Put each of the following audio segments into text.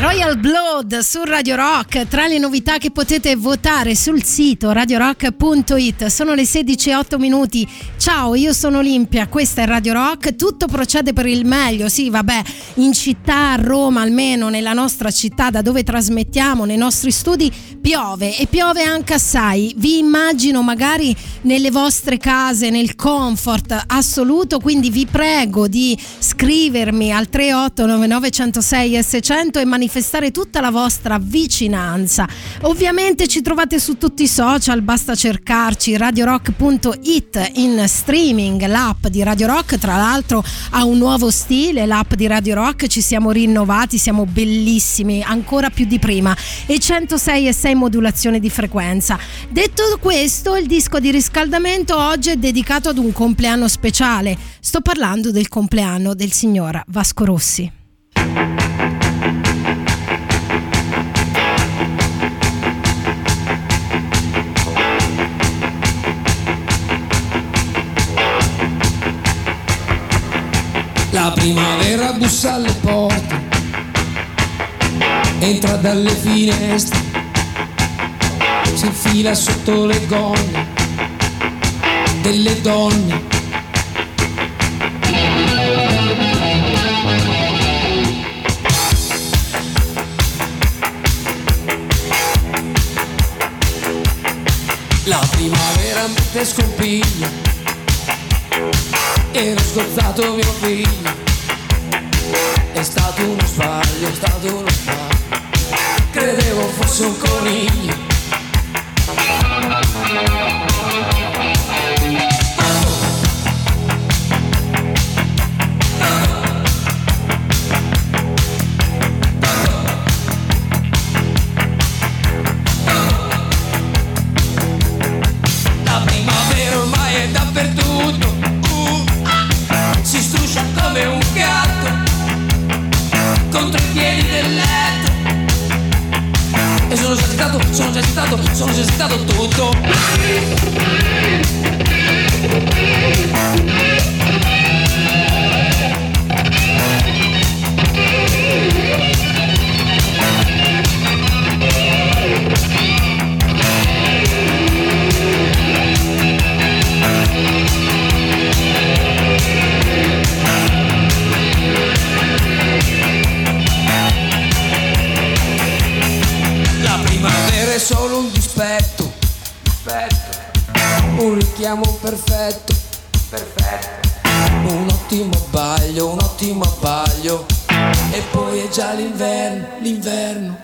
Royal Blood su Radio Rock, tra le novità che potete votare sul sito radiorock.it. Sono le 16:08 minuti. Ciao, io sono Olimpia, questa è Radio Rock. Tutto procede per il meglio. Sì, vabbè, in città, a Roma, almeno nella nostra città da dove trasmettiamo, nei nostri studi, piove e piove anche assai. Vi immagino magari nelle vostre case, nel comfort assoluto, quindi vi prego di scrivermi al 3899 106 S100 e manifestare tutta la vostra vicinanza. Ovviamente ci trovate su tutti i social, basta cercarci radiorock.it in streaming, l'app di Radio Rock tra l'altro ha un nuovo stile, l'app di Radio Rock, ci siamo rinnovati, siamo bellissimi, ancora più di prima e 106 e 6 modulazione di frequenza. Detto questo, il disco di riscaldamento oggi è dedicato ad un compleanno speciale. Sto parlando del compleanno del signor Vasco Rossi. La primavera bussa alle porte, entra dalle finestre, si infila sotto le gonne delle donne. La primavera mette scompiglia, ero scozzato mio figlio, è stato uno sbaglio, è stato uno sbaglio, credevo fosse un coniglio. E sono già agitato, sono già solo un dispetto, un richiamo perfetto, perfetto, un ottimo abbaglio, un ottimo abbaglio, e poi è già l'inverno, l'inverno.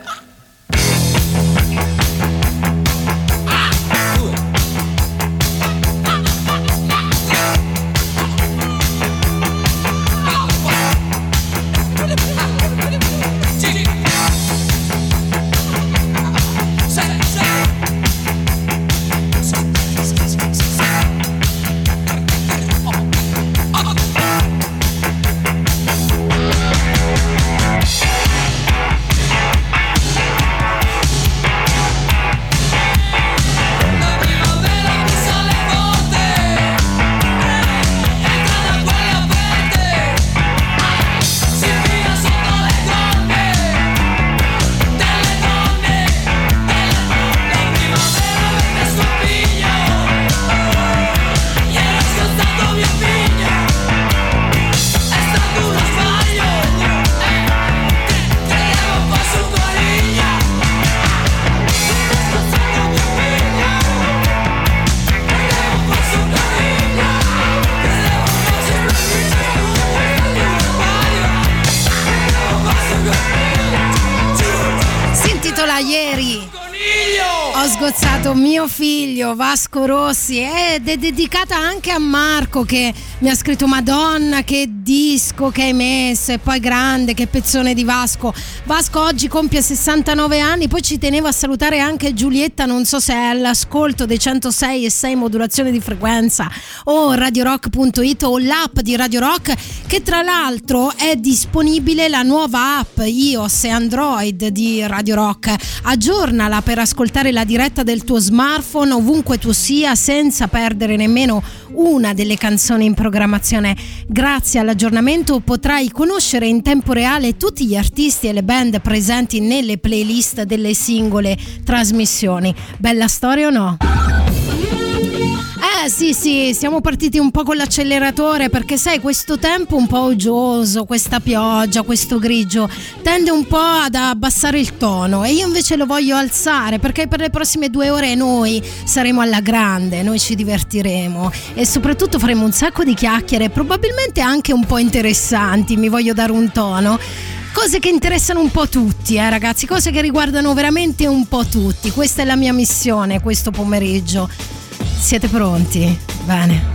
Vasco Rossi ed è dedicata anche a Marco che mi ha scritto Madonna che disco che hai messo e poi grande che pezzone di Vasco. Vasco oggi compie 69 anni, poi ci tenevo a salutare anche Giulietta, non so se è all'ascolto dei 106 e 6 modulazione di frequenza o radiorock.it o l'app di Radio Rock che tra l'altro è disponibile la nuova app iOS e Android di Radio Rock. Aggiornala per ascoltare la diretta del tuo smartphone ovunque tu sia senza perdere nemmeno una delle canzoni in programmazione. Grazie all'aggiornamento potrai conoscere in tempo reale tutti gli artisti e le band presenti nelle playlist delle singole trasmissioni. Bella storia o no? Eh sì sì, siamo partiti un po' con l'acceleratore perché sai questo tempo un po' uggioso, questa pioggia, questo grigio tende un po' ad abbassare il tono e io invece lo voglio alzare perché per le prossime due ore noi saremo alla grande, noi ci divertiremo e soprattutto faremo un sacco di chiacchiere, probabilmente anche un po' interessanti, mi voglio dare un tono cose che interessano un po' tutti, eh, ragazzi, cose che riguardano veramente un po' tutti. Questa è la mia missione questo pomeriggio. Siete pronti? Bene.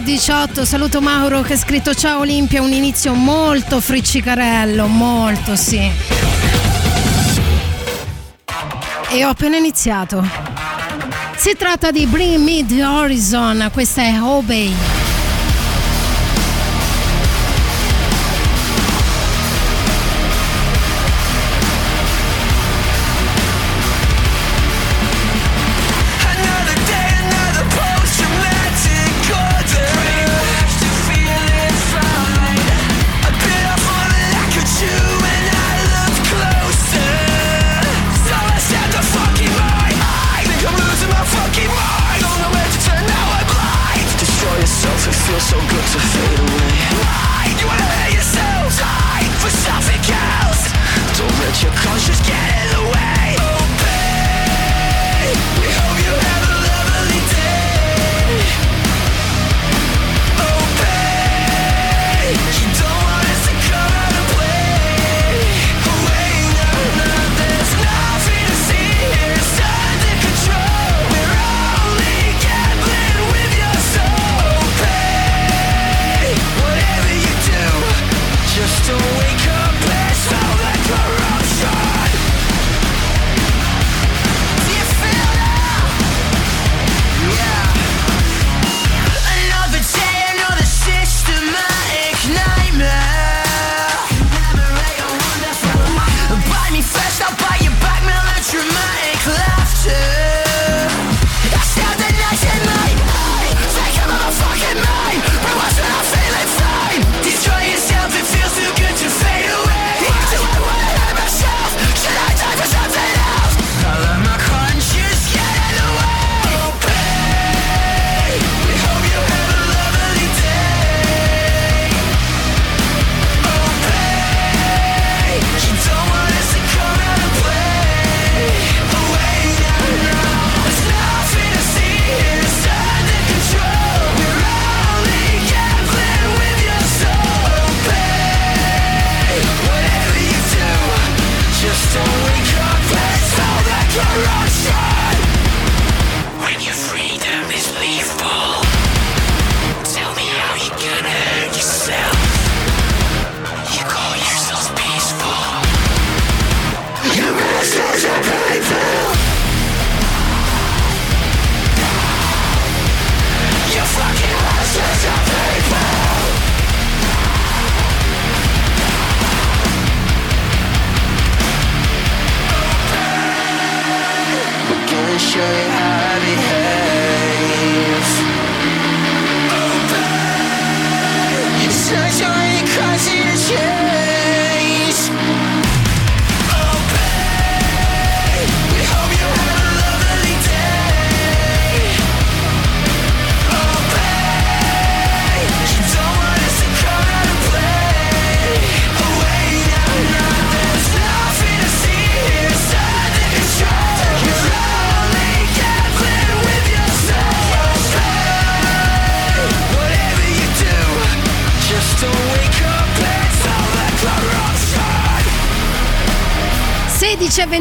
18, saluto Mauro che ha scritto ciao Olimpia, un inizio molto friccicarello, molto sì. E ho appena iniziato. Si tratta di Bring Me the Horizon, questa è Obey.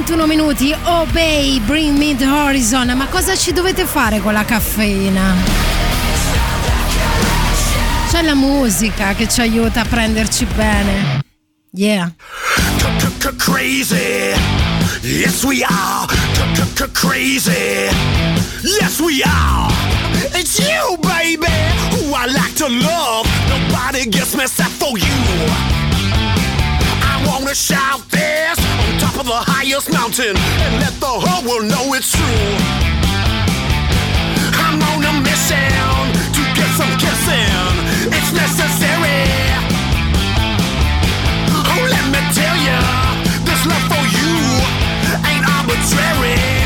21 minuti. Oh, Obey, bring me the horizon. Ma cosa ci dovete fare con la caffeina? C'è la musica che ci aiuta a prenderci bene. Yeah. Crazy. Yes we are. Crazy. Yes we are. It's you baby who I like to love. Nobody gets me except for you. I wanna shout the highest mountain and let the whole world know it's true. I'm on a mission to get some kissing. It's necessary. Oh, let me tell ya, this love for you ain't arbitrary.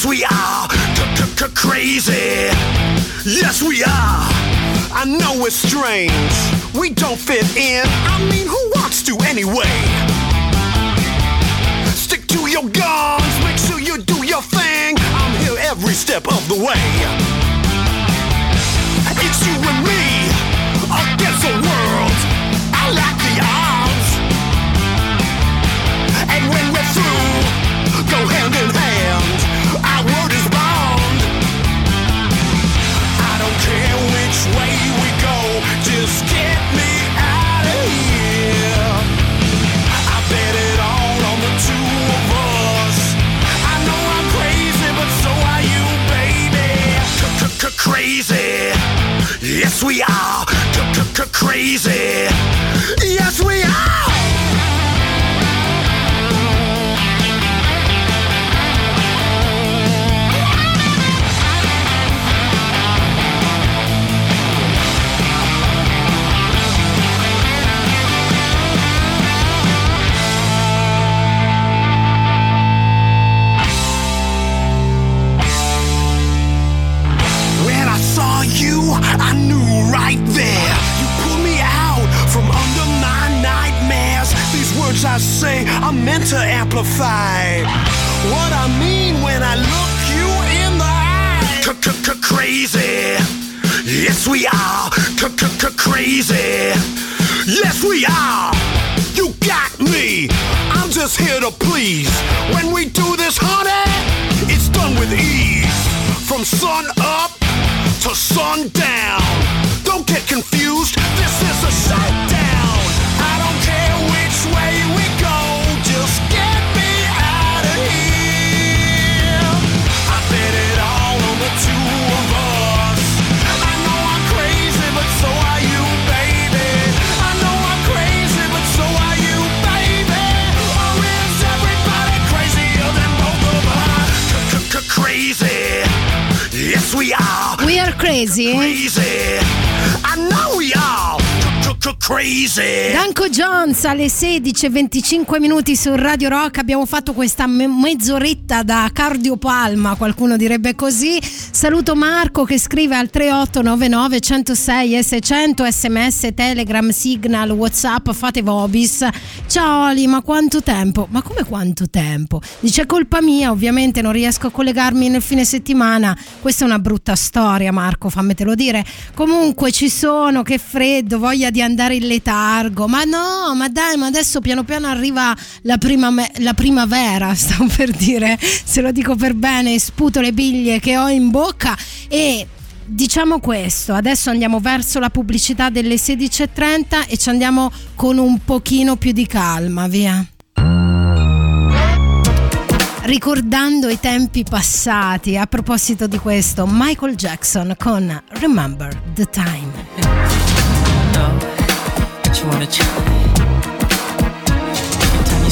Yes, we are crazy. Yes, we are. I know we're strange. We don't fit in. I mean, who wants to anyway? Stick to your guns. Make sure you do your thing. I'm here every step of the way. It's you and me against the world. I like the odds. And when we're through, go hand in hand. crazy. Yes, we are. Crazy, Yes, we are. Meant to amplify what I mean when I look you in the eye. Crazy. Yes, we are. Crazy. Yes, we are. You got me. I'm just here to please. When we do this, honey, it's done with ease. From sun up to sundown. Don't get confused, this is a shakedown. I don't care which way crazy. Crazy. I know we are. Crazy. Danko Jones alle 16.25 minuti su Radio Rock abbiamo fatto questa me- mezz'oretta da cardiopalma, qualcuno direbbe così. Saluto Marco che scrive al 3899 106 e 600 sms, telegram, signal, whatsapp, fate vobis. Ciao Ali, ma quanto tempo? Ma come quanto tempo? Dice colpa mia, ovviamente non riesco a collegarmi nel fine settimana. Questa è una brutta storia Marco, fammetelo dire. Comunque ci sono, che freddo, voglia di andare in letargo. Ma no, ma dai, ma adesso piano piano arriva la, prima me- la primavera, stavo per dire, se lo dico per bene, sputo le biglie che ho in bocca e Diciamo questo, adesso andiamo verso la pubblicità delle 16.30 e ci andiamo con un pochino più di calma, via. Ricordando i tempi passati, a proposito di questo, Michael Jackson con Remember the Time. Know that you wanna try. Every time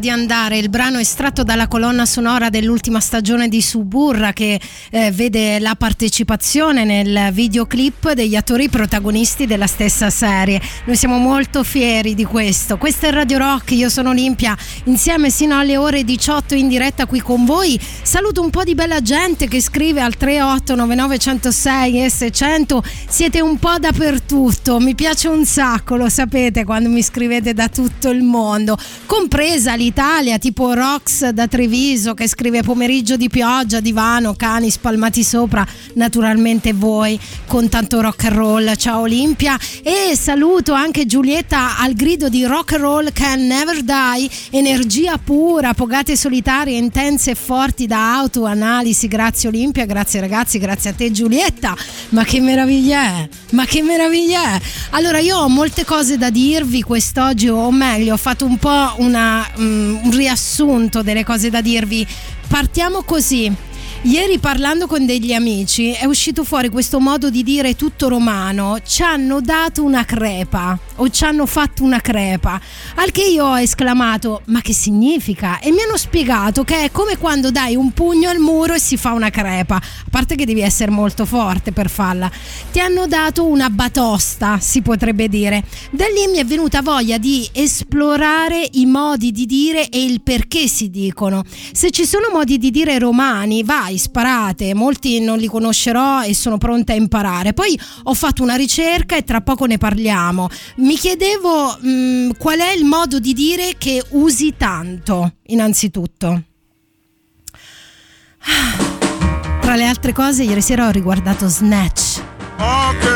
di andare, il brano estratto dalla colonna sonora dell'ultima stagione di Suburra che eh, vede la partecipazione nel videoclip degli attori protagonisti della stessa serie. Noi siamo molto fieri di questo. Questo è Radio Rock, io sono Olimpia, insieme sino alle ore 18 in diretta qui con voi. Saluto un po' di bella gente che scrive al 3899106 e 600. Siete un po' dappertutto, mi piace un sacco, lo sapete quando mi scrivete da tutto il mondo, compresa l'Italia, tipo Rox da Treviso che scrive pomeriggio di pioggia, divano, cani spalmati sopra, naturalmente voi con tanto rock and roll. Ciao Olimpia e saluto anche Giulietta al grido di rock and roll can never die, energia pura, pogate solitarie, intense e forti da autoanalisi. Grazie Olimpia, grazie ragazzi, grazie a te Giulietta. Ma che meraviglia è! Ma che meraviglia è! Allora io ho molte cose da dirvi quest'oggi, o meglio, ho fatto un po' una mm, un riassunto delle cose da dirvi. Partiamo così. Ieri parlando con degli amici è uscito fuori questo modo di dire tutto romano, ci hanno dato una crepa o ci hanno fatto una crepa, al che io ho esclamato ma che significa? E mi hanno spiegato che è come quando dai un pugno al muro e si fa una crepa, a parte che devi essere molto forte per farla, ti hanno dato una batosta si potrebbe dire, da lì mi è venuta voglia di esplorare i modi di dire e il perché si dicono, se ci sono modi di dire romani vai sparate, molti non li conoscerò e sono pronta a imparare. Poi ho fatto una ricerca e tra poco ne parliamo. Mi chiedevo mh, qual è il modo di dire che usi tanto, innanzitutto. Tra le altre cose, ieri sera ho riguardato Snatch. I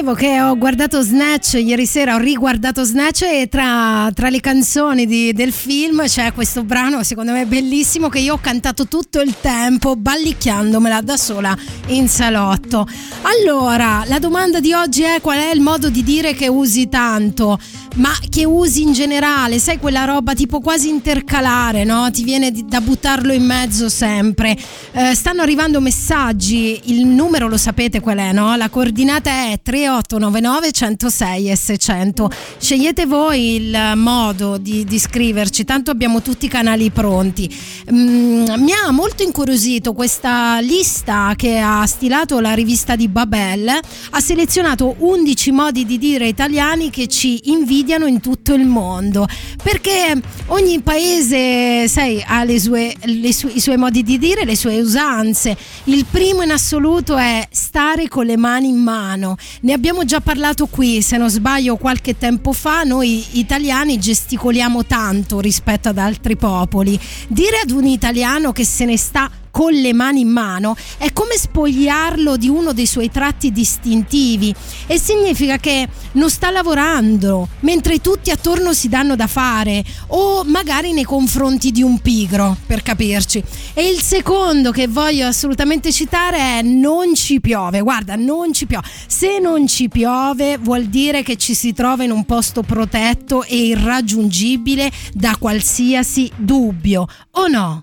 dicevo che ho guardato Snatch ieri sera, ho riguardato Snatch e tra, tra le canzoni di- del film c'è questo brano, secondo me bellissimo, che io ho cantato tutto il tempo, ballicchiandomela da sola in salotto. Allora, la domanda di oggi è qual è il modo di dire che usi tanto? Ma che usi in generale, sai quella roba tipo quasi intercalare, no? Ti viene da buttarlo in mezzo sempre. Eh, stanno arrivando messaggi, il numero lo sapete qual è, no? La coordinata è 3 3899 106 e 600. Scegliete voi il modo di, di scriverci, tanto abbiamo tutti i canali pronti. Mm, mi ha molto incuriosito questa lista che ha stilato la rivista di Babel. Ha selezionato 11 modi di dire italiani che ci invidiano in tutto il mondo. Perché ogni paese, sai, ha le sue, le sue- i suoi modi di dire, le sue usanze. Il primo in assoluto è stare con le mani in mano. Ne abbiamo già parlato qui, se non sbaglio, qualche tempo fa. Noi italiani gesticoliamo tanto rispetto ad altri popoli. Dire ad un italiano che se ne sta con le mani in mano è come spogliarlo di uno dei suoi tratti distintivi. E significa che non sta lavorando mentre tutti attorno si danno da fare o magari nei confronti di un pigro per capirci. E il secondo che voglio assolutamente citare è non ci piove. Guarda non ci piove se non ci piove vuol dire che ci si trova in un posto protetto e irraggiungibile da qualsiasi dubbio o no?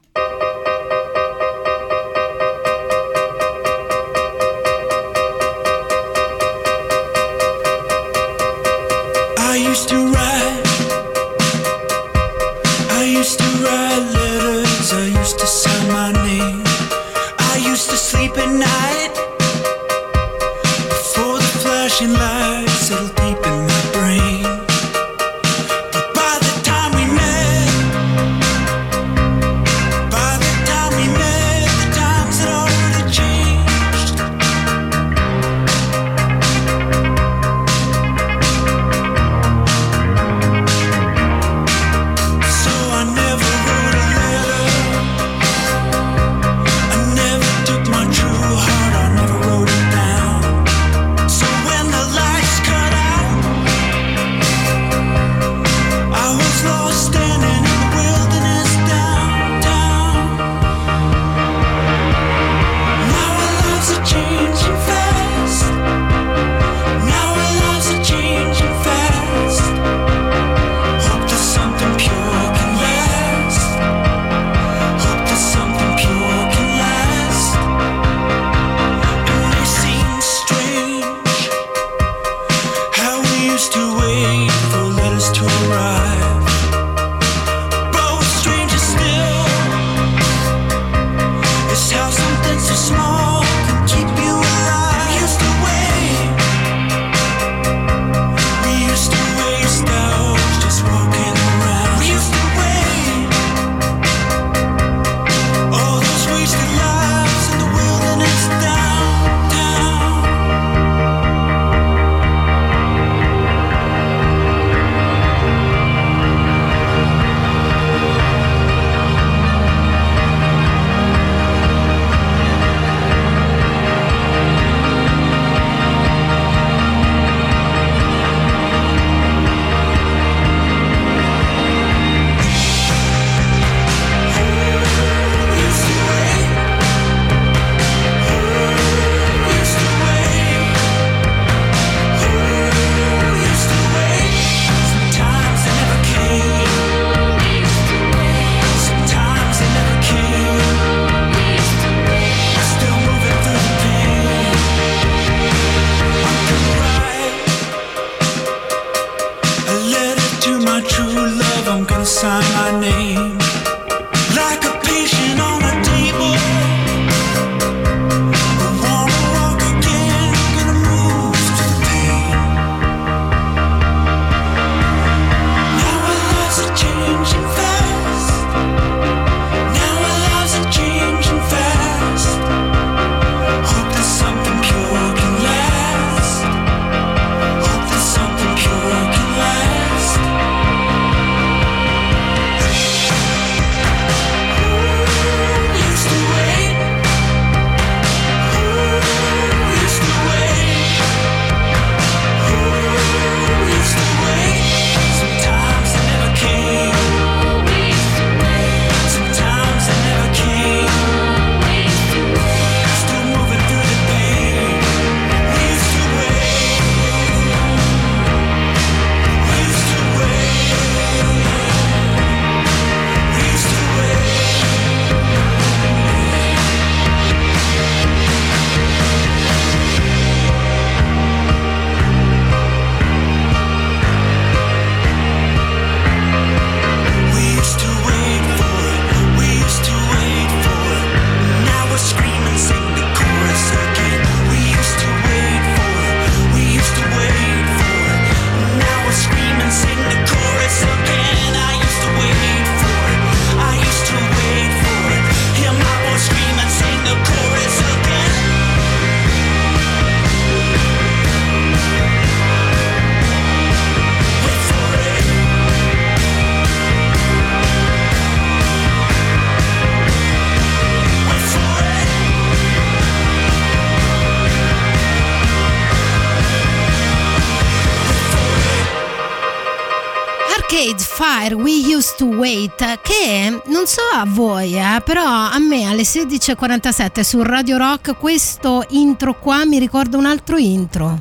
Fire, We Used to Wait, che non so a voi, eh, però a me alle 16.47 su Radio Rock questo intro qua mi ricorda un altro intro.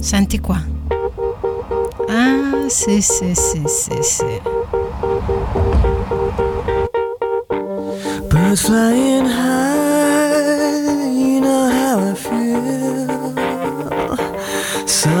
Senti qua. Ah, sì, sì, sì, sì, sì. Birds flying high,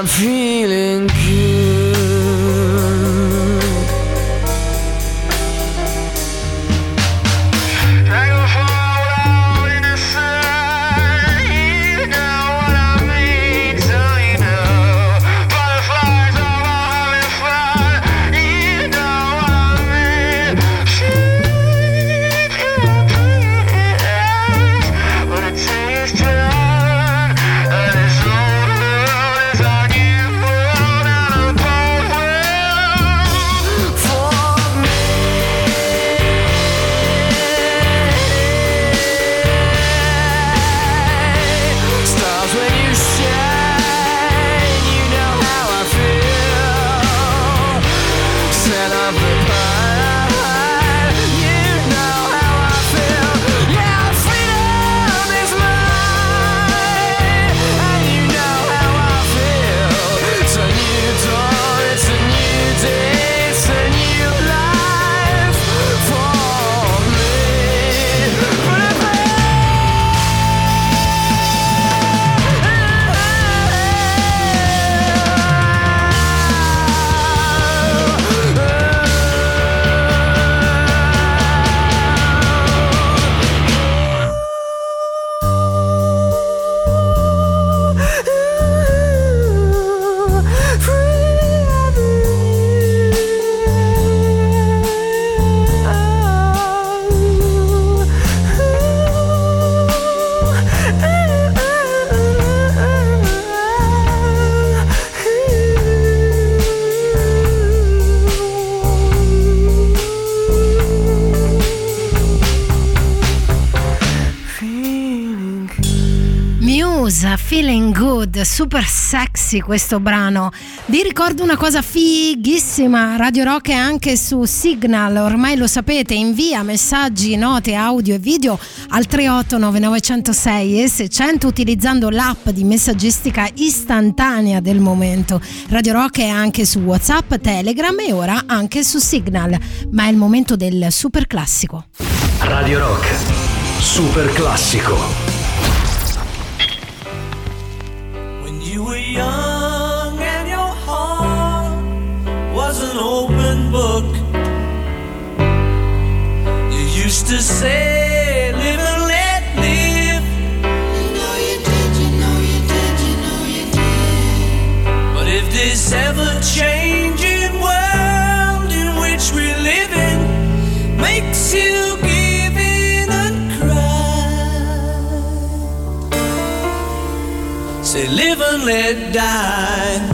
I'm feeling Good, super sexy questo brano. Vi ricordo una cosa fighissima, Radio Rock è anche su Signal, ormai lo sapete, invia messaggi, note, audio e video al 3899106 e 600 utilizzando l'app di messaggistica istantanea del momento. Radio Rock è anche su WhatsApp, Telegram e ora anche su Signal, ma è il momento del super classico. Radio Rock, super classico. To say, Live and let live. You know you did, you know you did, you know you did. But if this ever changing world in which we makes you give in and cry. Say live and let die.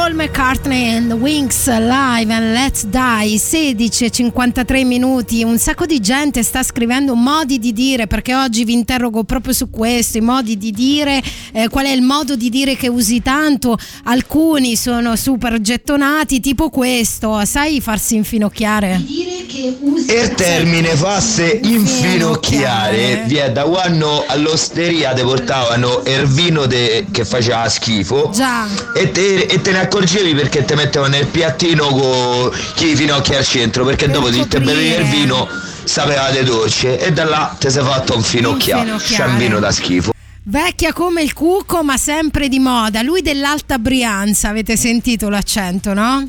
Paul McCartney and the Wings live and Let's Die, 16 e 53 minuti. Un sacco di gente sta scrivendo modi di dire, perché oggi vi interrogo proprio su questo, i modi di dire, eh, qual è il modo di dire che usi tanto. Alcuni sono super gettonati, tipo questo, sai farsi infinocchiare? Il termine fosse infinocchiare vi è da quando all'osteria ti portavano il vino de- che faceva schifo Già. e te, e te ne accorgevi perché ti mettevano nel piattino con i finocchi al centro perché Per dopo ti te bevevi il vino sapeva di dolce e da là ti sei fatto un Infinocchiare. sciambino da schifo Vecchia come il cuco, ma sempre di moda. Lui dell'Alta Brianza, avete sentito l'accento, no?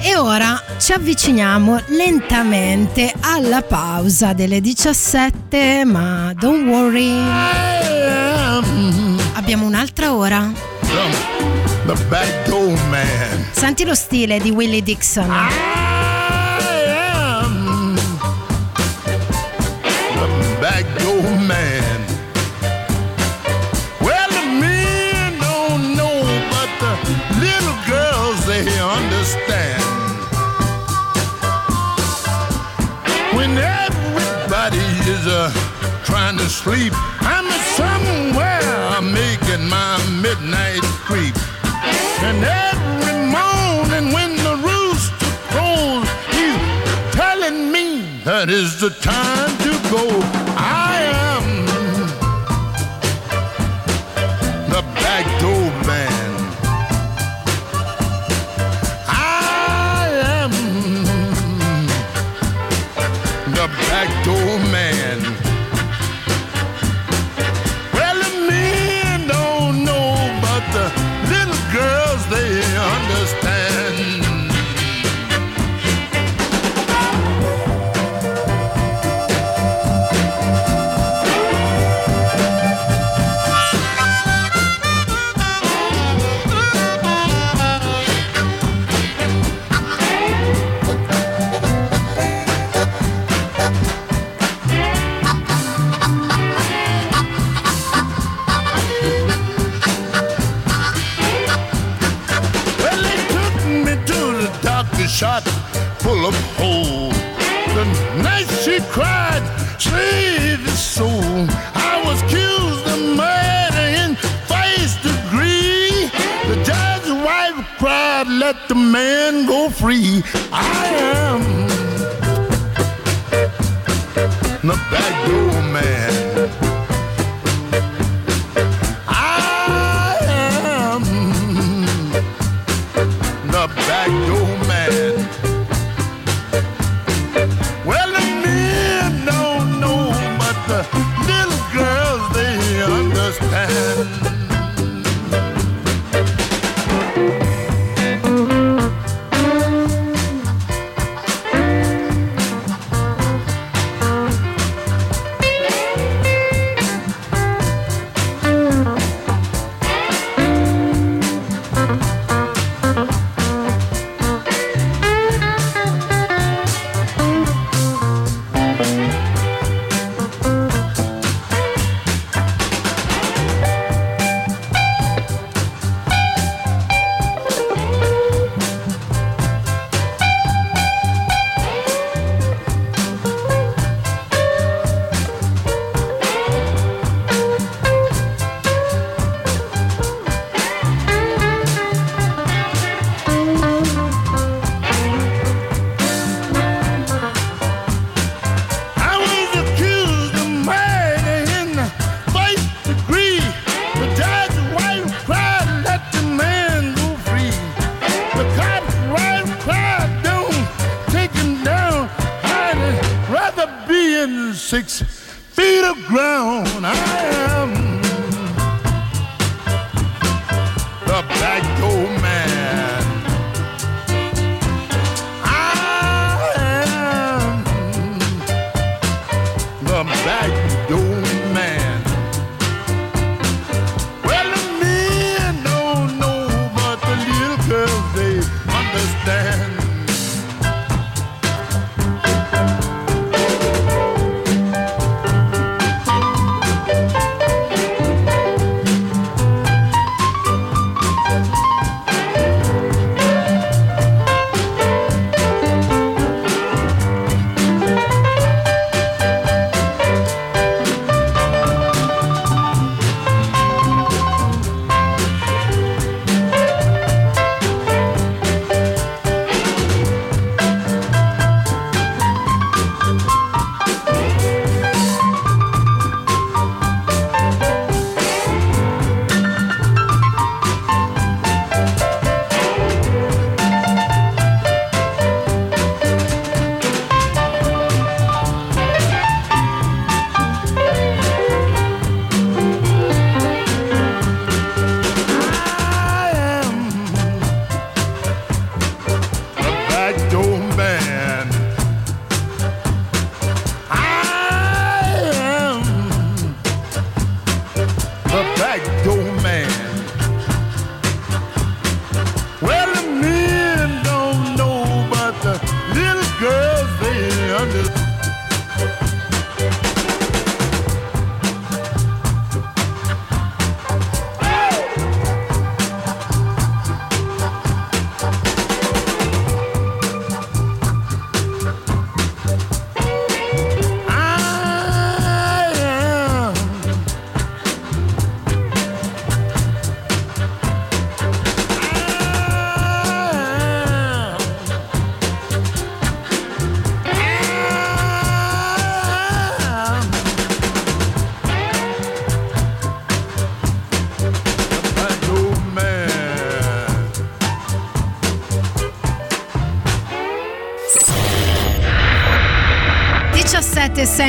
E ora ci avviciniamo lentamente alla pausa delle 17, ma don't worry. Abbiamo un'altra ora. The back door man. Senti lo stile di Willie Dixon. I am the back door man. Well, the men don't know, but the little girls they understand. When everybody is uh, trying to sleep, I'm that is the time to go.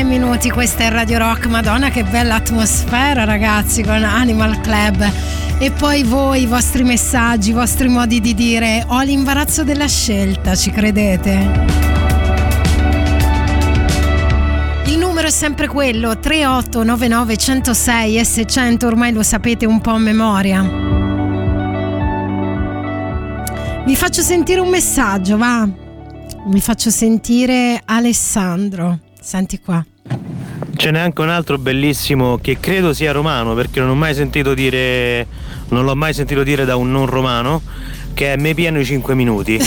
6 minuti, questa è Radio Rock. Madonna, che bella atmosfera, ragazzi, con Animal Club. E poi voi, i vostri messaggi, i vostri modi di dire. Ho l'imbarazzo della scelta, ci credete? Il numero è sempre quello 3899 106 S100, ormai lo sapete un po' a memoria. Vi faccio sentire un messaggio, va? Vi faccio sentire Alessandro. Senti qua. Ce n'è anche un altro bellissimo che credo sia romano perché non ho mai sentito dire non l'ho mai sentito dire da un non romano che è me pieno i 5 minuti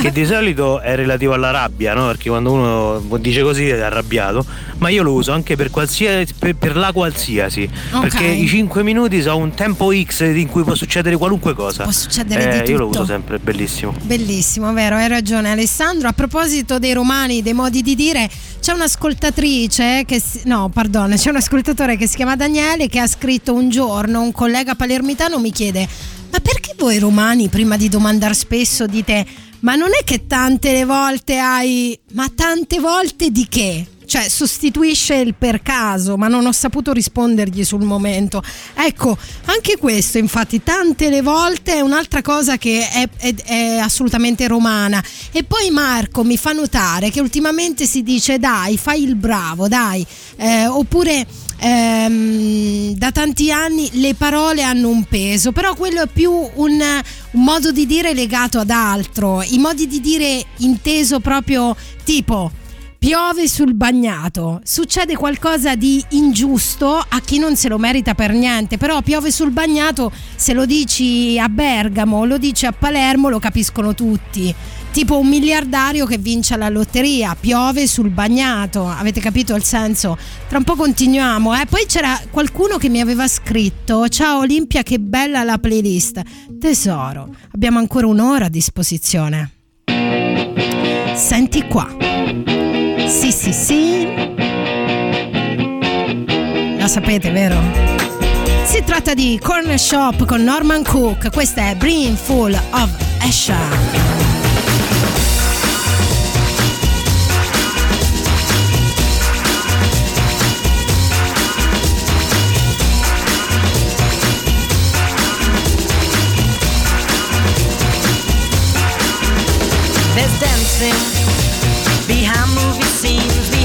che di solito è relativo alla rabbia no? perché quando uno dice così è arrabbiato ma io lo uso anche per qualsiasi per, per la qualsiasi Ok. perché i 5 minuti sono un tempo X in cui può succedere qualunque cosa Può succedere Eh, io lo uso sempre è bellissimo Bellissimo, vero, hai ragione Alessandro. A proposito dei romani, dei modi di dire, c'è un'ascoltatrice che si- no, pardon, c'è un ascoltatore che si chiama Daniele che ha scritto un giorno, un collega palermitano mi chiede "Ma perché voi romani prima di domandare spesso dite "Ma non è che tante le volte hai ma tante volte di che?" Cioè sostituisce il per caso, ma non ho saputo rispondergli sul momento. Ecco, anche questo, infatti, tante le volte è un'altra cosa che è, è- è assolutamente romana. E poi Marco mi fa notare che ultimamente si dice dai, fai il bravo, dai, Eh, oppure ehm, da tanti anni le parole hanno un peso, però quello è più un, un modo di dire legato ad altro, i modi di dire inteso proprio tipo piove sul bagnato, succede qualcosa di ingiusto a chi non se lo merita per niente, però piove sul bagnato, se lo dici a Bergamo, lo dici a Palermo, lo capiscono tutti. Tipo un miliardario che vince alla lotteria, piove sul bagnato, avete capito il senso? Tra un po' continuiamo, eh? Poi c'era qualcuno che mi aveva scritto: Ciao Olimpia, che bella la playlist. Tesoro, abbiamo ancora un'ora a disposizione. Senti qua. Sì, sì, sì. La sapete, vero? Si tratta di Corner Shop con Norman Cook. Questa è Brimful of Asha. Dancing behind movie scenes,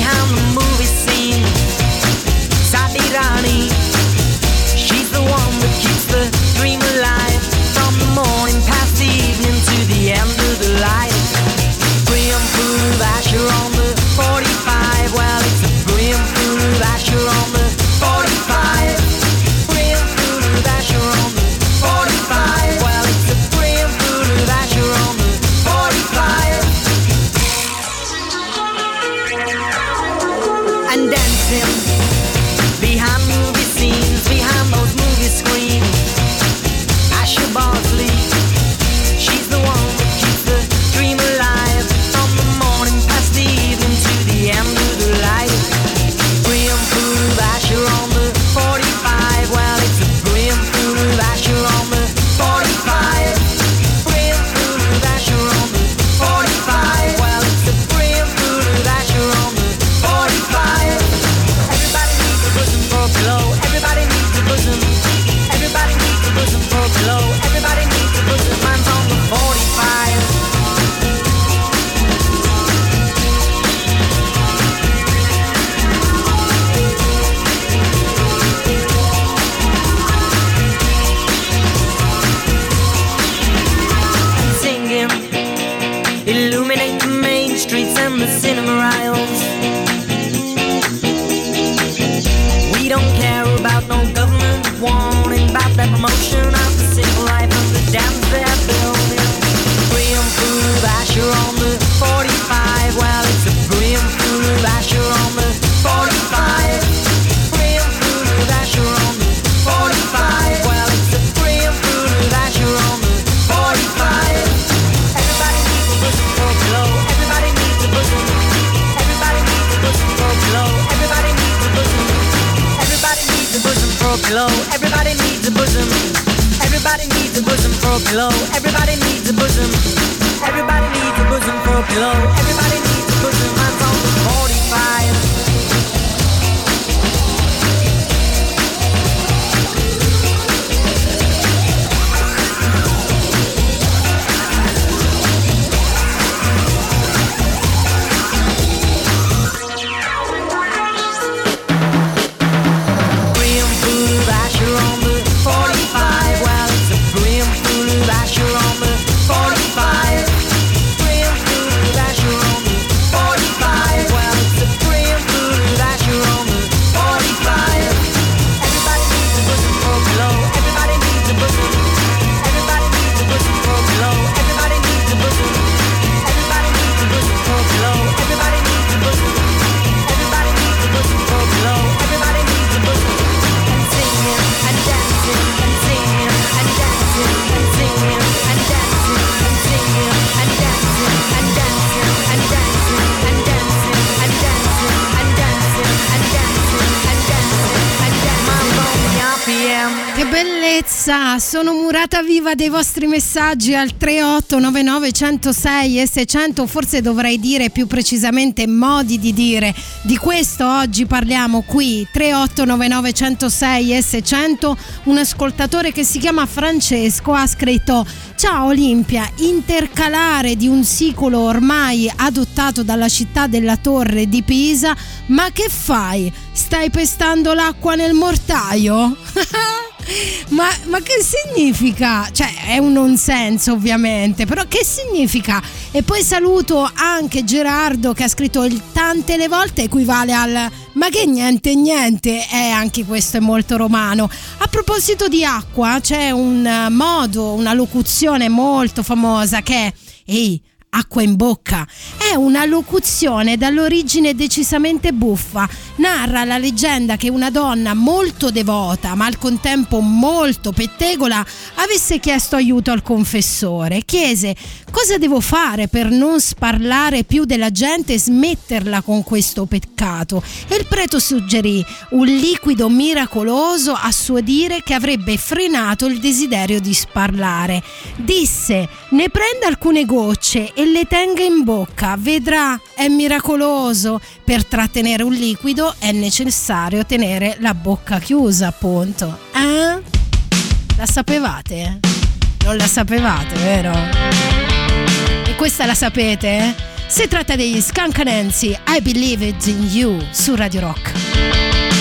viva dei vostri messaggi al 3899 106 e 600, forse dovrei dire più precisamente modi di dire. Di questo oggi parliamo qui 3899 106 e 600. Un ascoltatore che si chiama Francesco ha scritto Ciao Olimpia, intercalare di un sicolo ormai adottato dalla città della Torre di Pisa, ma che fai? Stai pestando l'acqua nel mortaio? ma, ma che significa? Cioè, è un non senso ovviamente, però che significa? E poi saluto anche Gerardo che ha scritto il tante le volte equivale al ma che niente niente, eh, anche questo è molto romano. A proposito di acqua, c'è un eh, modo, una locuzione molto famosa che è ehi, acqua in bocca. È una locuzione dall'origine decisamente buffa. Narra la leggenda che una donna molto devota, ma al contempo molto pettegola, avesse chiesto aiuto al confessore. Chiese: Cosa devo fare per non sparlare più della gente e smetterla con questo peccato? E il prete suggerì un liquido miracoloso a suo dire che avrebbe frenato il desiderio di sparlare. Disse: Ne prenda alcune gocce e le tenga in bocca, vedrà, è miracoloso. Per trattenere un liquido è necessario tenere la bocca chiusa, appunto. Eh? La sapevate? Non la sapevate, vero? Questa la sapete? eh? Si tratta degli Scancanensi I Believe It in You su Radio Rock.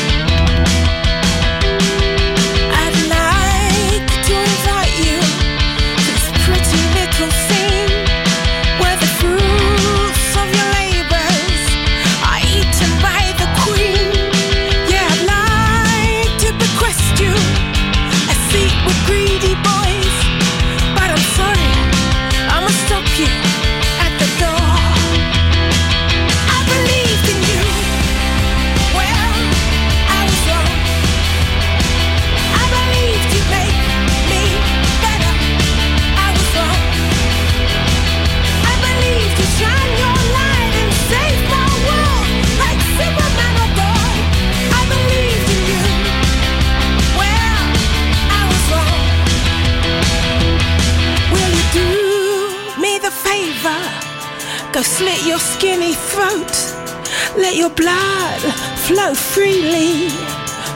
Let your blood flow freely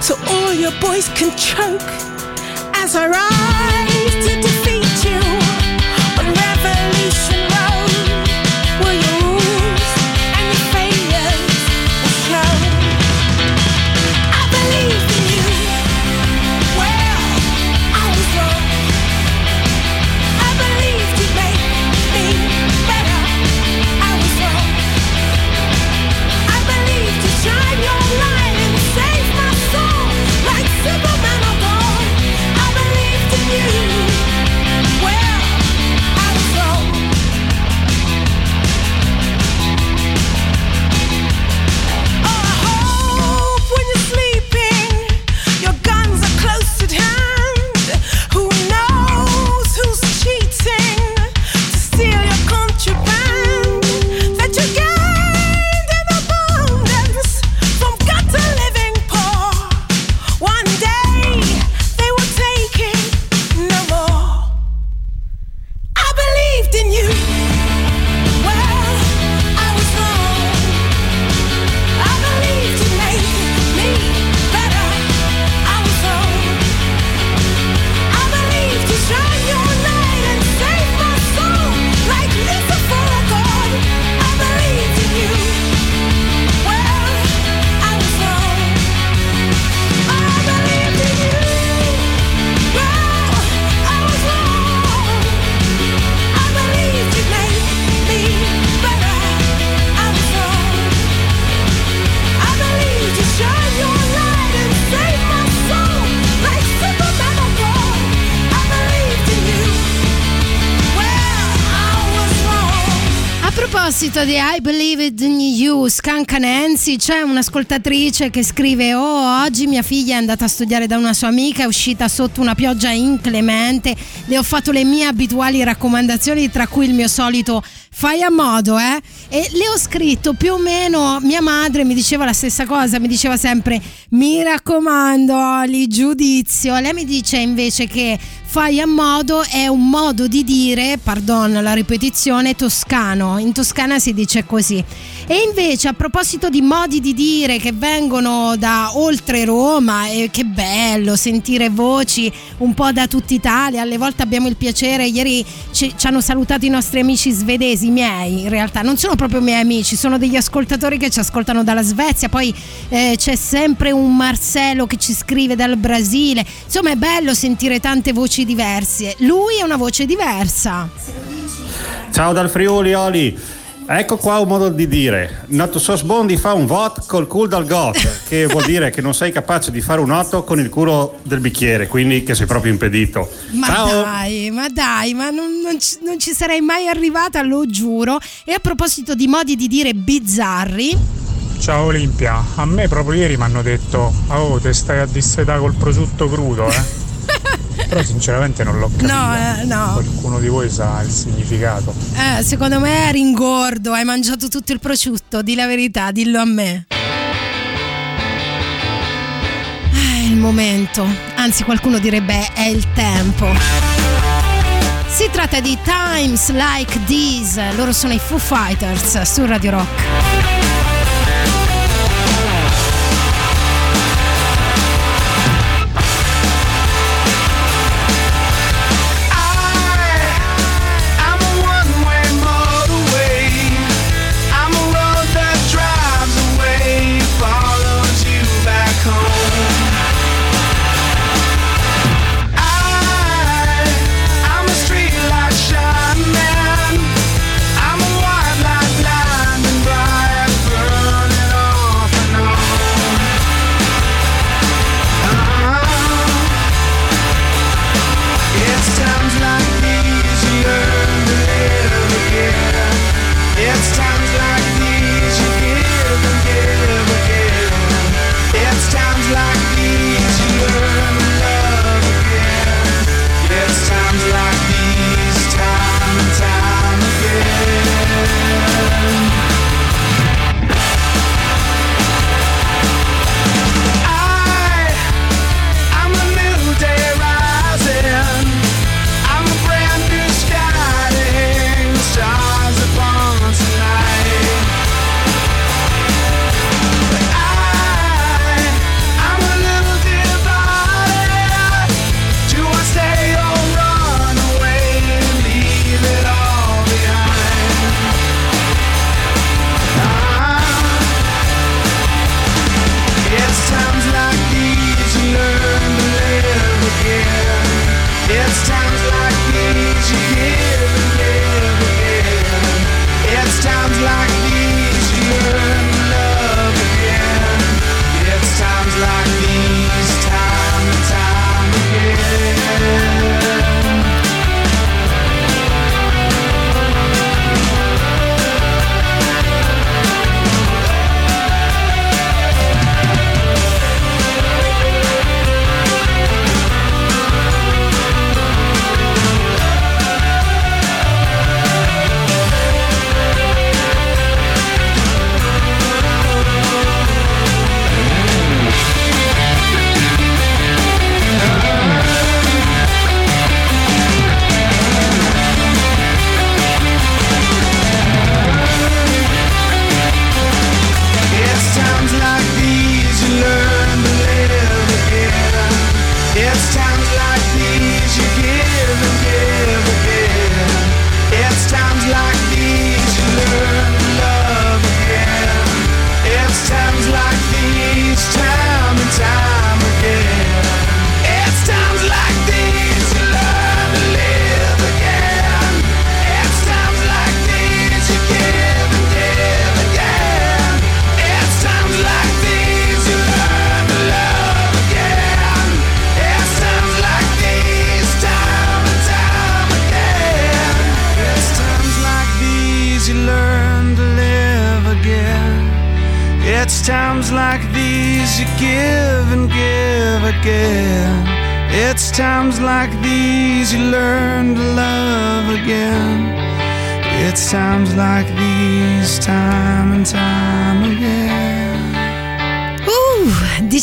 so all your boys can choke as I rise to di I Believe It in You, Scanca Nancy, c'è un'ascoltatrice che scrive: Oh, oggi mia figlia è andata a studiare da una sua amica, è uscita sotto una pioggia inclemente. Le ho fatto le mie abituali raccomandazioni, tra cui il mio solito fai a modo, eh? E le ho scritto più o meno, mia madre mi diceva la stessa cosa, mi diceva sempre, mi raccomando, Oli, giudizio. Lei mi dice invece che fai a modo è un modo di dire, pardon la ripetizione, toscano. In Toscana si dice così. E invece a proposito di modi di dire che vengono da oltre Roma, e che bello sentire voci un po' da tutta Italia, alle volte abbiamo il piacere, ieri ci, ci hanno salutato i nostri amici svedesi, miei in realtà, non sono proprio miei amici, sono degli ascoltatori che ci ascoltano dalla Svezia, poi eh, c'è sempre un Marcello che ci scrive dal Brasile, insomma è bello sentire tante voci diverse, lui è una voce diversa. Ciao dal Friuli Oli. Ecco qua un modo di dire. Nato sos bondi fa un vot col cul dal got, che vuol dire che non sei capace di fare un otto con il culo del bicchiere, quindi che sei proprio impedito. Ma Ciao! dai, ma dai, ma non, non ci, non ci sarei mai arrivata, lo giuro. E a proposito di modi di dire bizzarri, Ciao Olimpia, a me proprio ieri mi hanno detto Oh, te stai a dissetare col prosciutto crudo, eh? Però sinceramente non l'ho capito. No, eh, no. Qualcuno di voi sa il significato. eh, secondo me eri ingordo, hai mangiato tutto il prosciutto, di la verità, dillo a me. È il momento, anzi qualcuno direbbe è il tempo. Si tratta di Times Like These, loro sono i Foo Fighters su Radio Rock.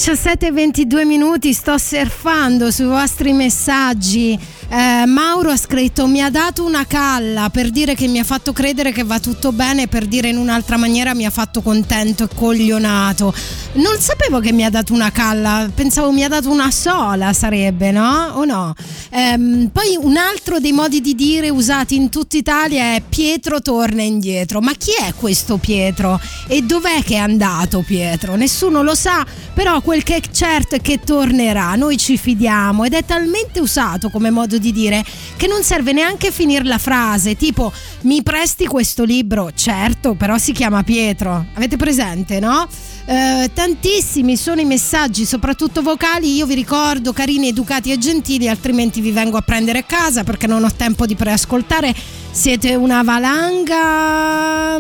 17 e 22 minuti, sto surfando sui vostri messaggi. Eh, Mauro ha scritto: Mi ha dato una calla per dire che mi ha fatto credere che va tutto bene, per dire in un'altra maniera mi ha fatto contento e coglionato. Non sapevo che mi ha dato una calla, pensavo mi ha dato una sola, sarebbe, no? O no? Ehm, poi un altro dei modi di dire usati in tutta Italia è Pietro torna indietro. Ma chi è questo Pietro? E dov'è che è andato Pietro? Nessuno lo sa, però quel che è certo è che tornerà. Noi ci fidiamo ed è talmente usato come modo di dire che non serve neanche finire la frase, tipo mi presti questo libro? Certo, però si chiama Pietro. Avete presente, no? Eh, tantissimi sono i messaggi, soprattutto vocali. Io vi ricordo, carini, educati e gentili, altrimenti vi vengo a prendere a casa perché non ho tempo di preascoltare. Siete una valanga.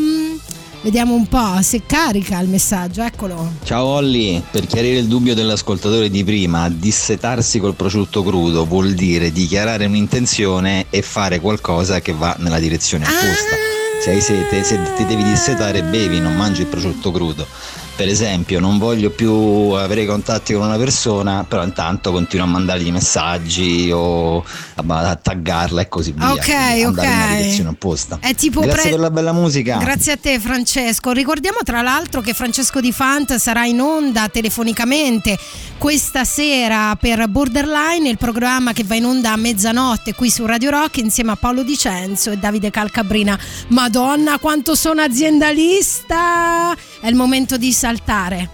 Vediamo un po' se carica il messaggio, eccolo. Ciao Olli, per chiarire il dubbio dell'ascoltatore di prima, dissetarsi col prosciutto crudo vuol dire dichiarare un'intenzione e fare qualcosa che va nella direzione opposta. Se hai sete, se ti devi dissetare bevi, non mangi il prosciutto crudo. Per esempio, non voglio più avere contatti con una persona, però intanto continuo a mandargli messaggi o a, taggarla e così via. Ok, ok. nella direzione opposta. È tipo Grazie pre- per la bella musica. Grazie a te Francesco. Ricordiamo tra l'altro che Francesco Di Fant sarà in onda telefonicamente questa sera per Borderline, il programma che va in onda a mezzanotte qui su Radio Rock insieme a Paolo Dicenzo e Davide Calcabrina. Madonna quanto sono aziendalista! È il momento di saltare.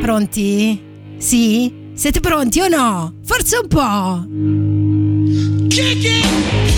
Pronti? Sì? Siete pronti o no? Forza un po'! You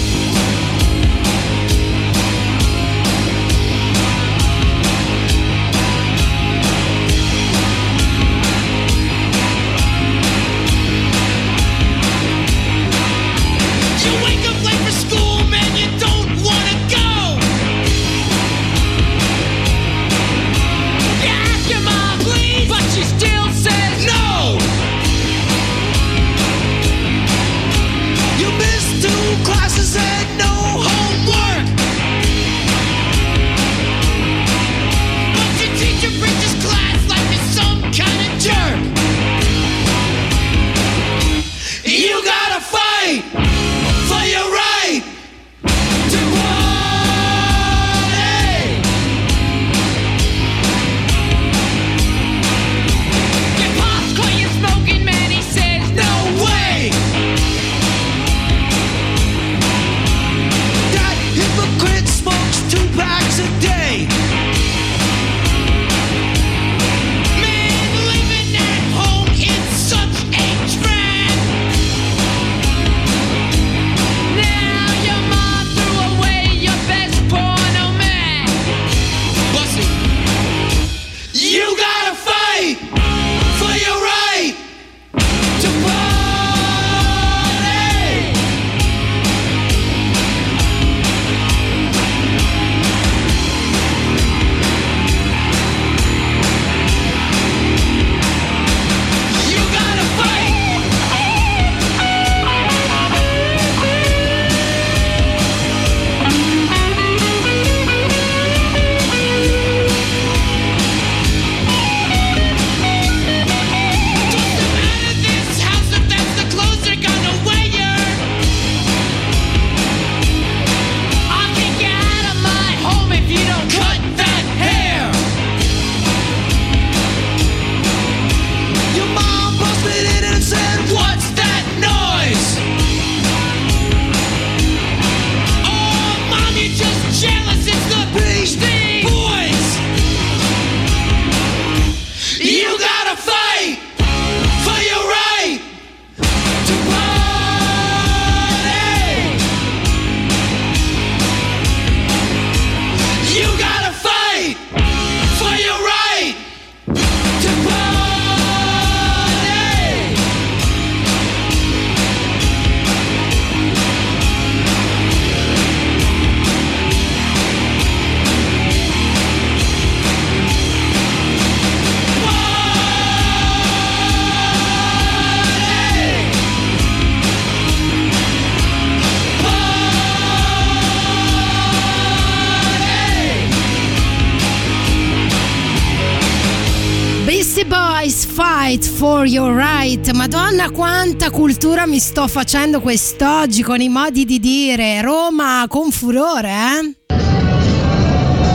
Fight for Your Right. Madonna, quanta cultura mi sto facendo quest'oggi con i modi di dire. Roma con furore, eh?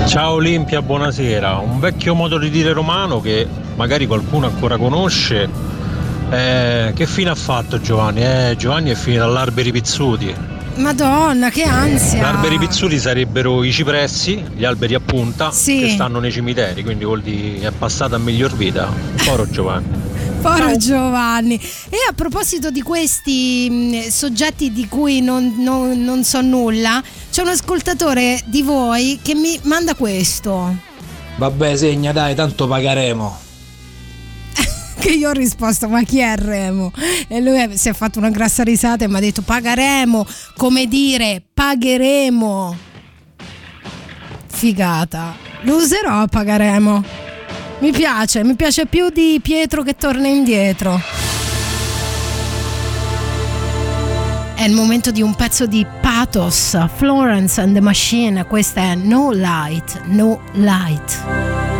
Ciao Olimpia, buonasera. Un vecchio modo di dire romano che magari qualcuno ancora conosce. Eh, che fine ha fatto Giovanni? Eh, Giovanni è finito all'Arberi Pizzuti. Madonna, che ansia. Gli alberi pizzuti sarebbero i cipressi, gli alberi a punta Sì. che stanno nei cimiteri, quindi vuol dire è passata a miglior vita. Poro Giovanni. Povero Giovanni. E a proposito di questi mh, soggetti di cui non, non- non so nulla, c'è un ascoltatore di voi che mi manda questo. Vabbè, segna, dai, tanto pagheremo. Che io ho risposto, ma chi è Remo? E lui si è fatto una grassa risata e mi ha detto pagheremo, come dire, pagheremo. Figata. Lo userò, pagheremo. Mi piace, mi piace più di Pietro che torna indietro. È il momento di un pezzo di pathos, Florence and the Machine, questa è No Light, No Light.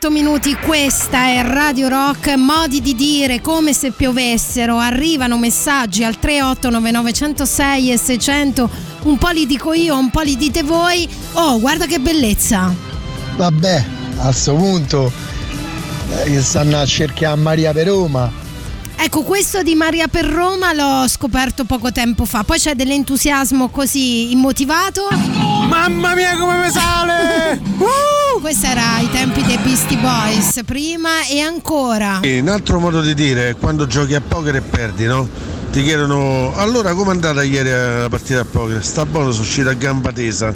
17.38 minuti, questa è Radio Rock, modi di dire come se piovessero, arrivano messaggi al 3899 106 e 600, un po' li dico io, un po' li dite voi, oh guarda che bellezza! Vabbè, a questo punto eh, che stanno a cercare Maria per Roma. Ecco, questo di Maria per Roma l'ho scoperto poco tempo fa, poi c'è dell'entusiasmo così immotivato. Mamma mia come mi sale! Questo era ai tempi dei Beastie Boys, prima e ancora. E un altro modo di dire quando giochi a poker e perdi, no? Ti chiedono allora come è andata ieri la partita a poker? Sta buono, sono uscito a gamba tesa.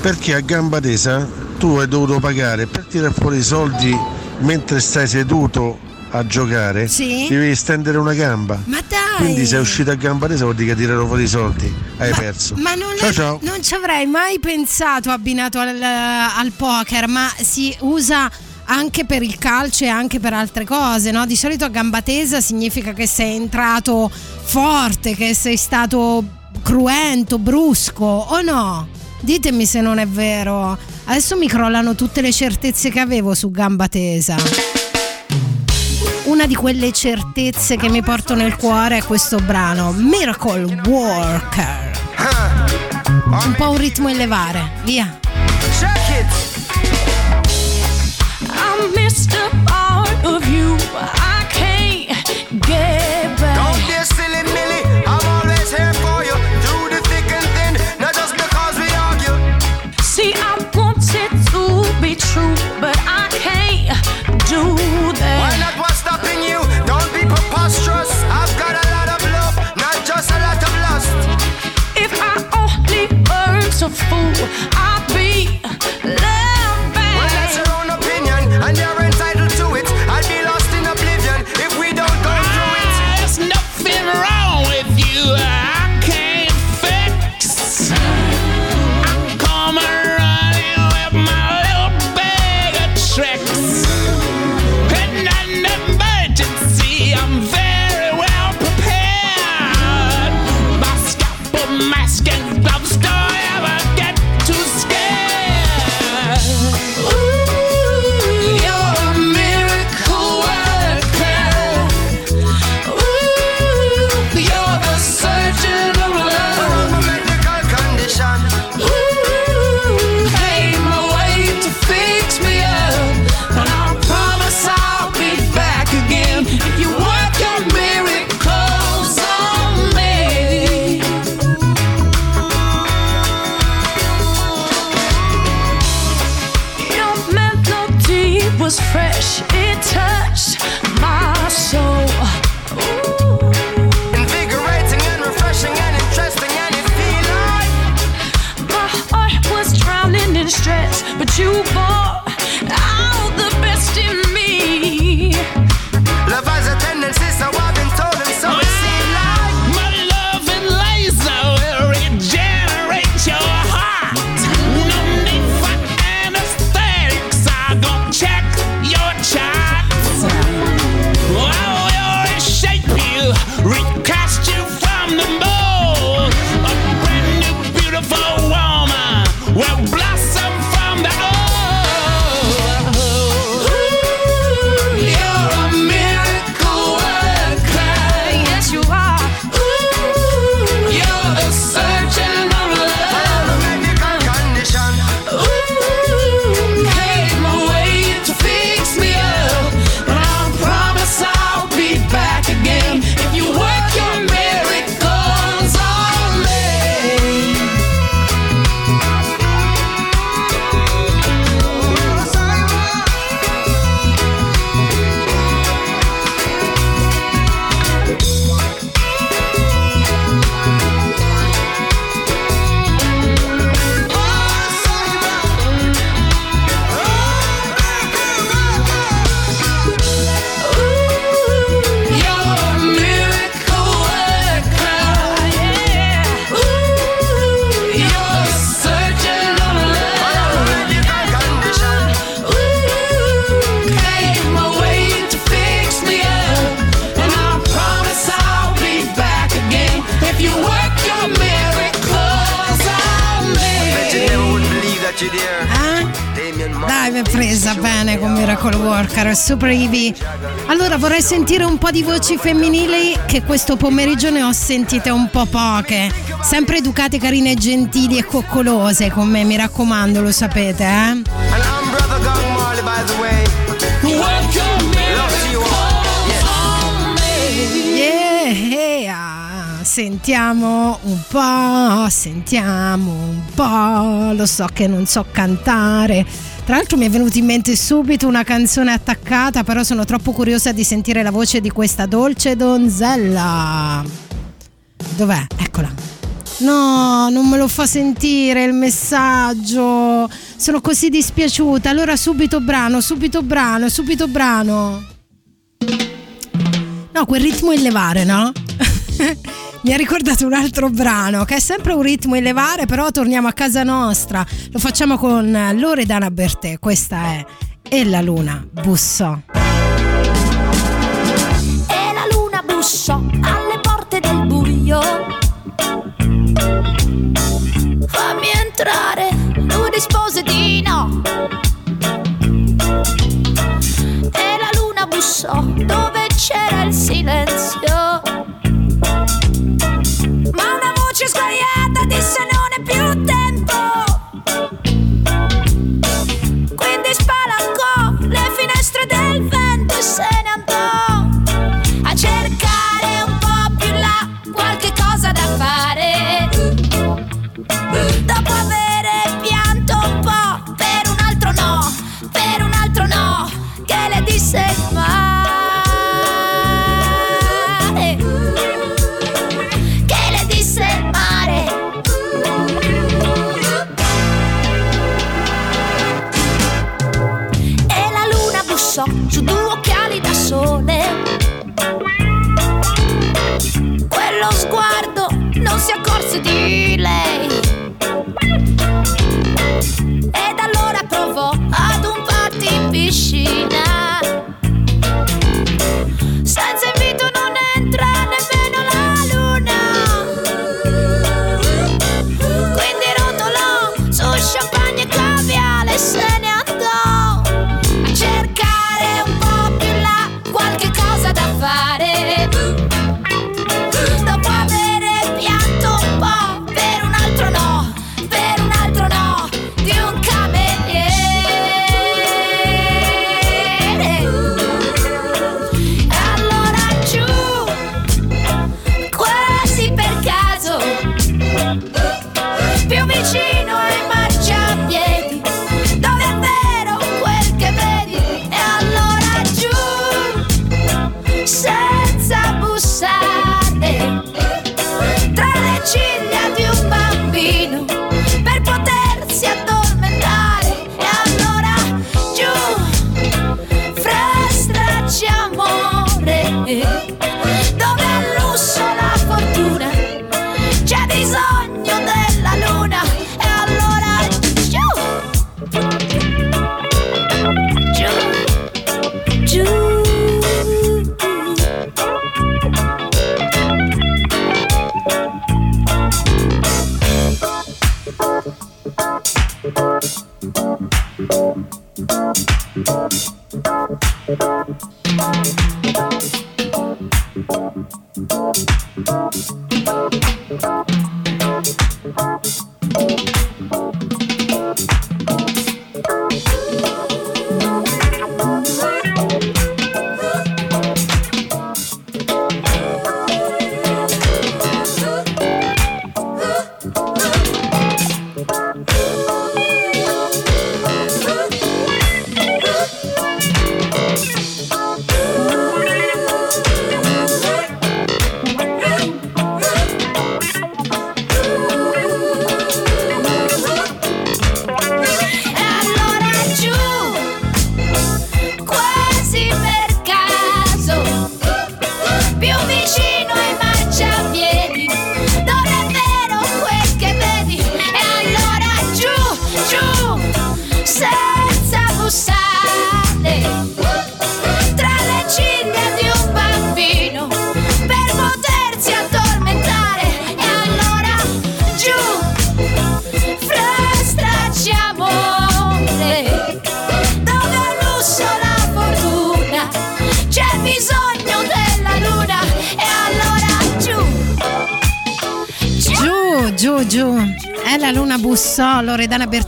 Perché a gamba tesa tu hai dovuto pagare per tirare fuori i soldi mentre stai seduto a giocare, Sì. devi stendere una gamba. Ma dai! Quindi sei uscito a gamba tesa vuol dire che tirano fuori i soldi, hai perso. Ma non, ciao è- ciao. non ci avrei mai pensato abbinato al, al poker, ma si usa anche per il calcio e anche per altre cose, no? Di solito a gamba tesa significa che sei entrato forte, che sei stato cruento, brusco o no? Ditemi se non è vero. Adesso mi crollano tutte le certezze che avevo su gamba tesa. Una di quelle certezze che mi porto nel cuore è questo brano, Miracle Worker. Un po' un ritmo elevare, via. I missed a part of you. I can't get Ivy. Allora vorrei sentire un po' di voci femminili che questo pomeriggio ne ho sentite un po' poche. Sempre educate, carine, gentili e coccolose con me, mi raccomando, lo sapete, eh? Yeah, sentiamo un po', sentiamo un po', lo so che non so cantare. Tra l'altro mi è venuta in mente subito una canzone attaccata, però sono troppo curiosa di sentire la voce di questa dolce donzella. Dov'è? Eccola. No, non me lo fa sentire il messaggio. Sono così dispiaciuta. Allora subito brano, subito brano, subito brano. No, quel ritmo in levare, no? Mi ha ricordato un altro brano che è sempre un ritmo in levare, però torniamo a casa nostra. Lo facciamo con Loredana Bertè. Questa è E la luna bussò. E la luna bussò alle porte del buio. Fammi entrare, lui rispose di no. E la luna bussò dove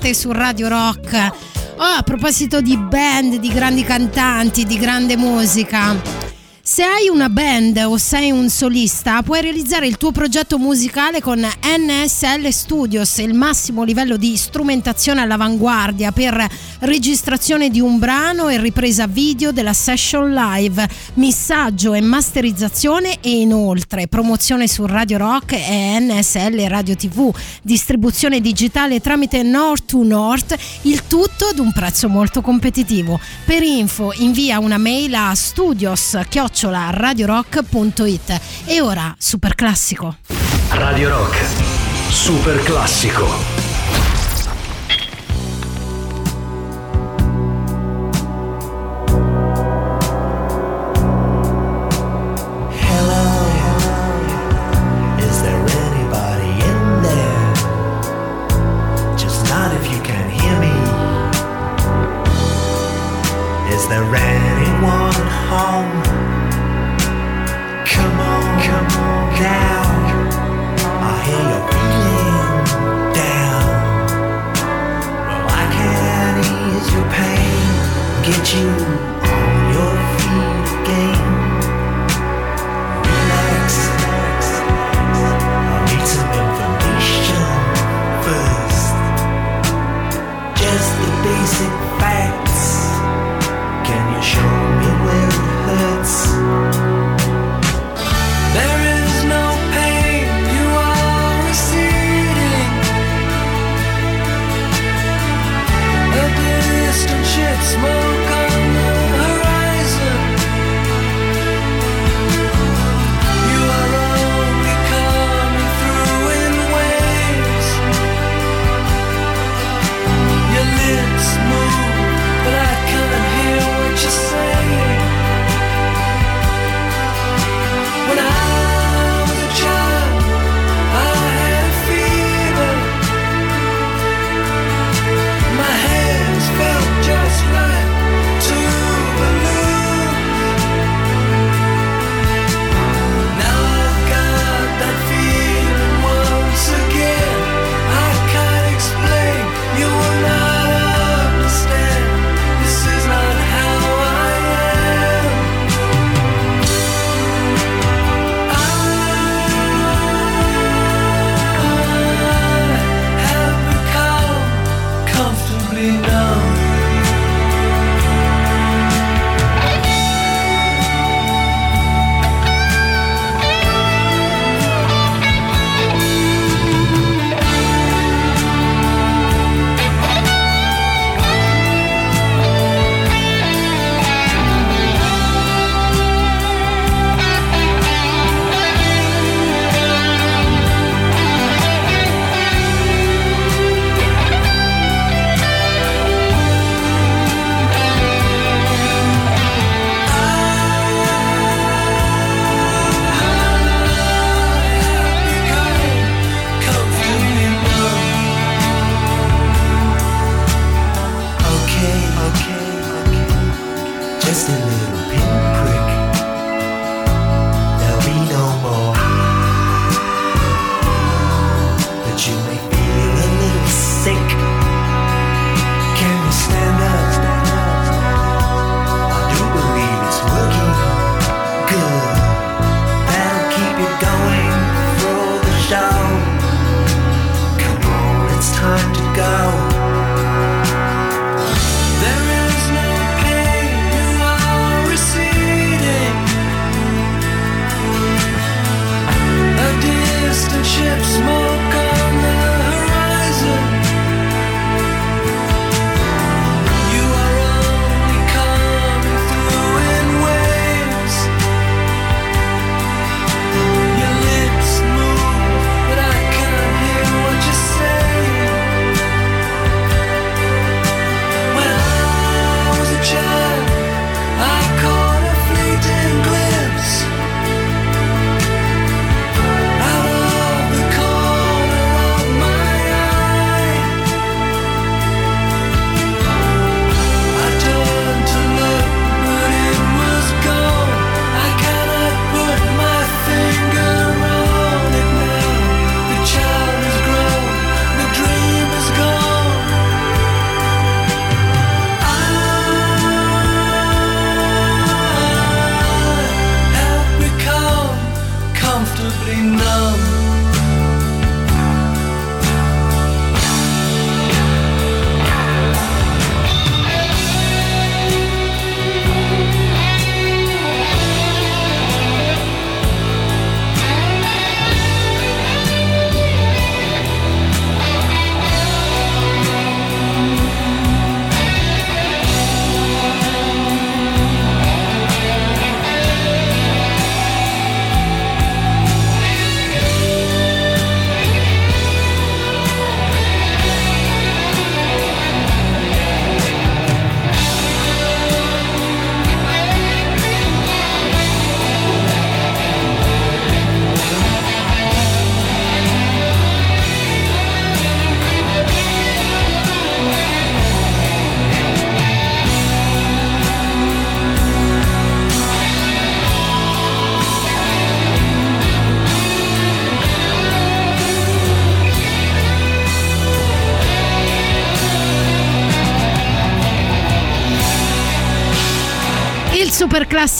Bertè su Radio Rock. Oh, a proposito di band, di grandi cantanti, di grande musica. Se hai una band o sei un solista, puoi realizzare il tuo progetto musicale con NSL Studios, il massimo livello di strumentazione all'avanguardia per registrazione di un brano e ripresa video della session live, missaggio e masterizzazione e inoltre promozione su Radio Rock e NSL Radio TV, distribuzione digitale tramite North to North, il tutto ad un prezzo molto competitivo. Per info invia una mail a studios-radiorock.it e ora super classico. Radio Rock, super classico. Is there anyone home? Come on, come on now. I hear you're feeling down. Well, I can ease your pain, get you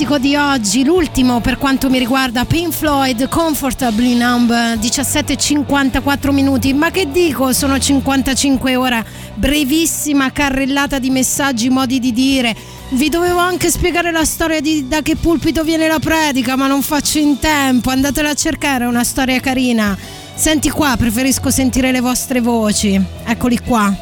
classico di oggi, l'ultimo per quanto mi riguarda, Pink Floyd, Comfortably Numb, 17.54 minuti, ma che dico, sono 55 ora, brevissima carrellata di messaggi, modi di dire. Vi dovevo anche spiegare la storia di da che pulpito viene la predica, ma non faccio in tempo, andatela a cercare, è una storia carina. Senti qua, preferisco sentire le vostre voci. Eccoli qua.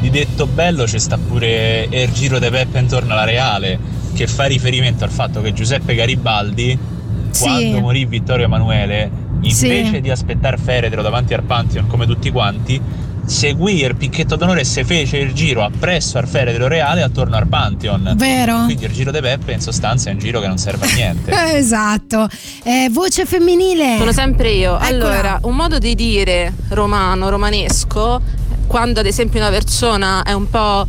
Di detto bello ci sta pure il giro de Peppe intorno alla Reale, che fa riferimento al fatto che Giuseppe Garibaldi, Sì. quando morì Vittorio Emanuele, Sì. invece di aspettare Feretro davanti al Pantheon come tutti quanti, seguì il picchetto d'onore e se fece il giro appresso al Feretro Reale attorno al Pantheon. Vero. Quindi il giro de Peppe in sostanza è un giro che non serve a niente. Esatto. Eh, voce femminile. Sono sempre io. Eccola. Allora, un modo di dire romano, romanesco, quando ad esempio una persona è un po'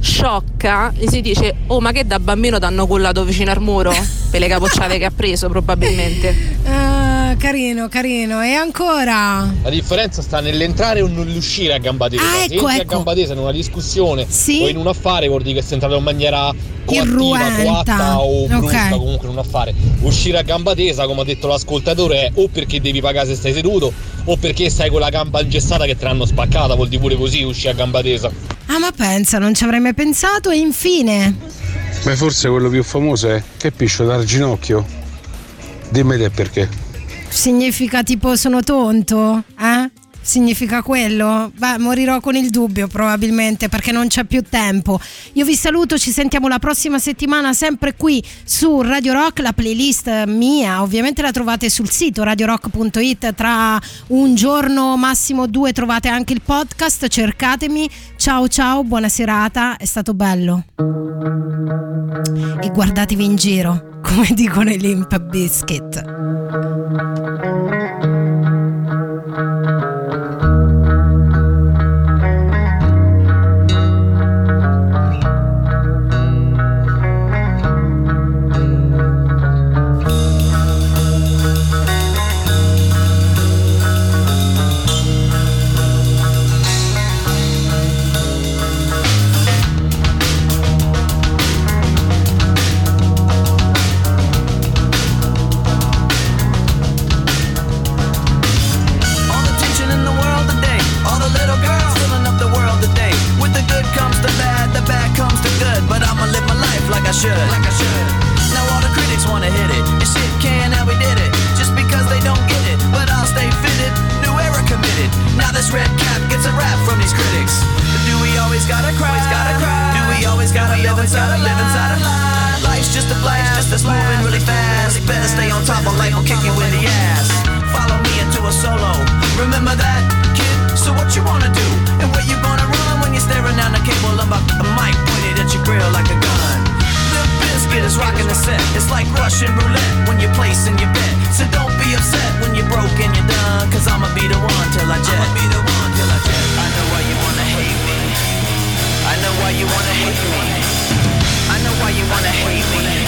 sciocca, gli si dice "Oh, ma che da bambino t'hanno cullato vicino al muro?" per le capocciate che ha preso probabilmente. Ah, carino, carino. E ancora? La differenza sta nell'entrare o nell'uscire a gamba tesa. Ah, Se ecco, entri ecco. a gamba tesa in una discussione Sì. o in un affare vuol dire che sei entrato in maniera coattiva, Irruenta. coatta o brusca Ok. comunque in un affare. Uscire a gamba tesa, come ha detto l'ascoltatore, è o perché devi pagare se stai seduto o perché stai con la gamba ingessata che te l'hanno spaccata, vuol dire pure così uscire a gamba tesa. Ah, ma pensa, non ci avrei mai pensato. E infine, Beh, forse quello più famoso è che piscio dal ginocchio. Dimmi te perché. significa tipo sono tonto? Eh? Significa quello? Beh, morirò con il dubbio probabilmente perché non c'è più tempo. Io vi saluto, ci sentiamo la prossima settimana sempre qui su Radio Rock, la playlist mia ovviamente la trovate sul sito radiorock.it, tra un giorno massimo due trovate anche il podcast, cercatemi. Ciao ciao, buona serata, è stato bello. E guardatevi in giro, come dicono i Limp Biscuit. Or life will kick you in the ass. Follow me into a solo. Remember that, kid? So what you wanna do? And where you gonna run when you're staring down the cable of a a mic pointed at your grill like a gun? Limp Bizkit is rocking the set. It's like Russian roulette when you're placing your bet. So don't be upset when you're broke and you're done. Cause I'ma be the one till I jet. I'ma be the one till I jet. I know why you wanna hate me. I know why you wanna hate me. I know why you wanna hate me.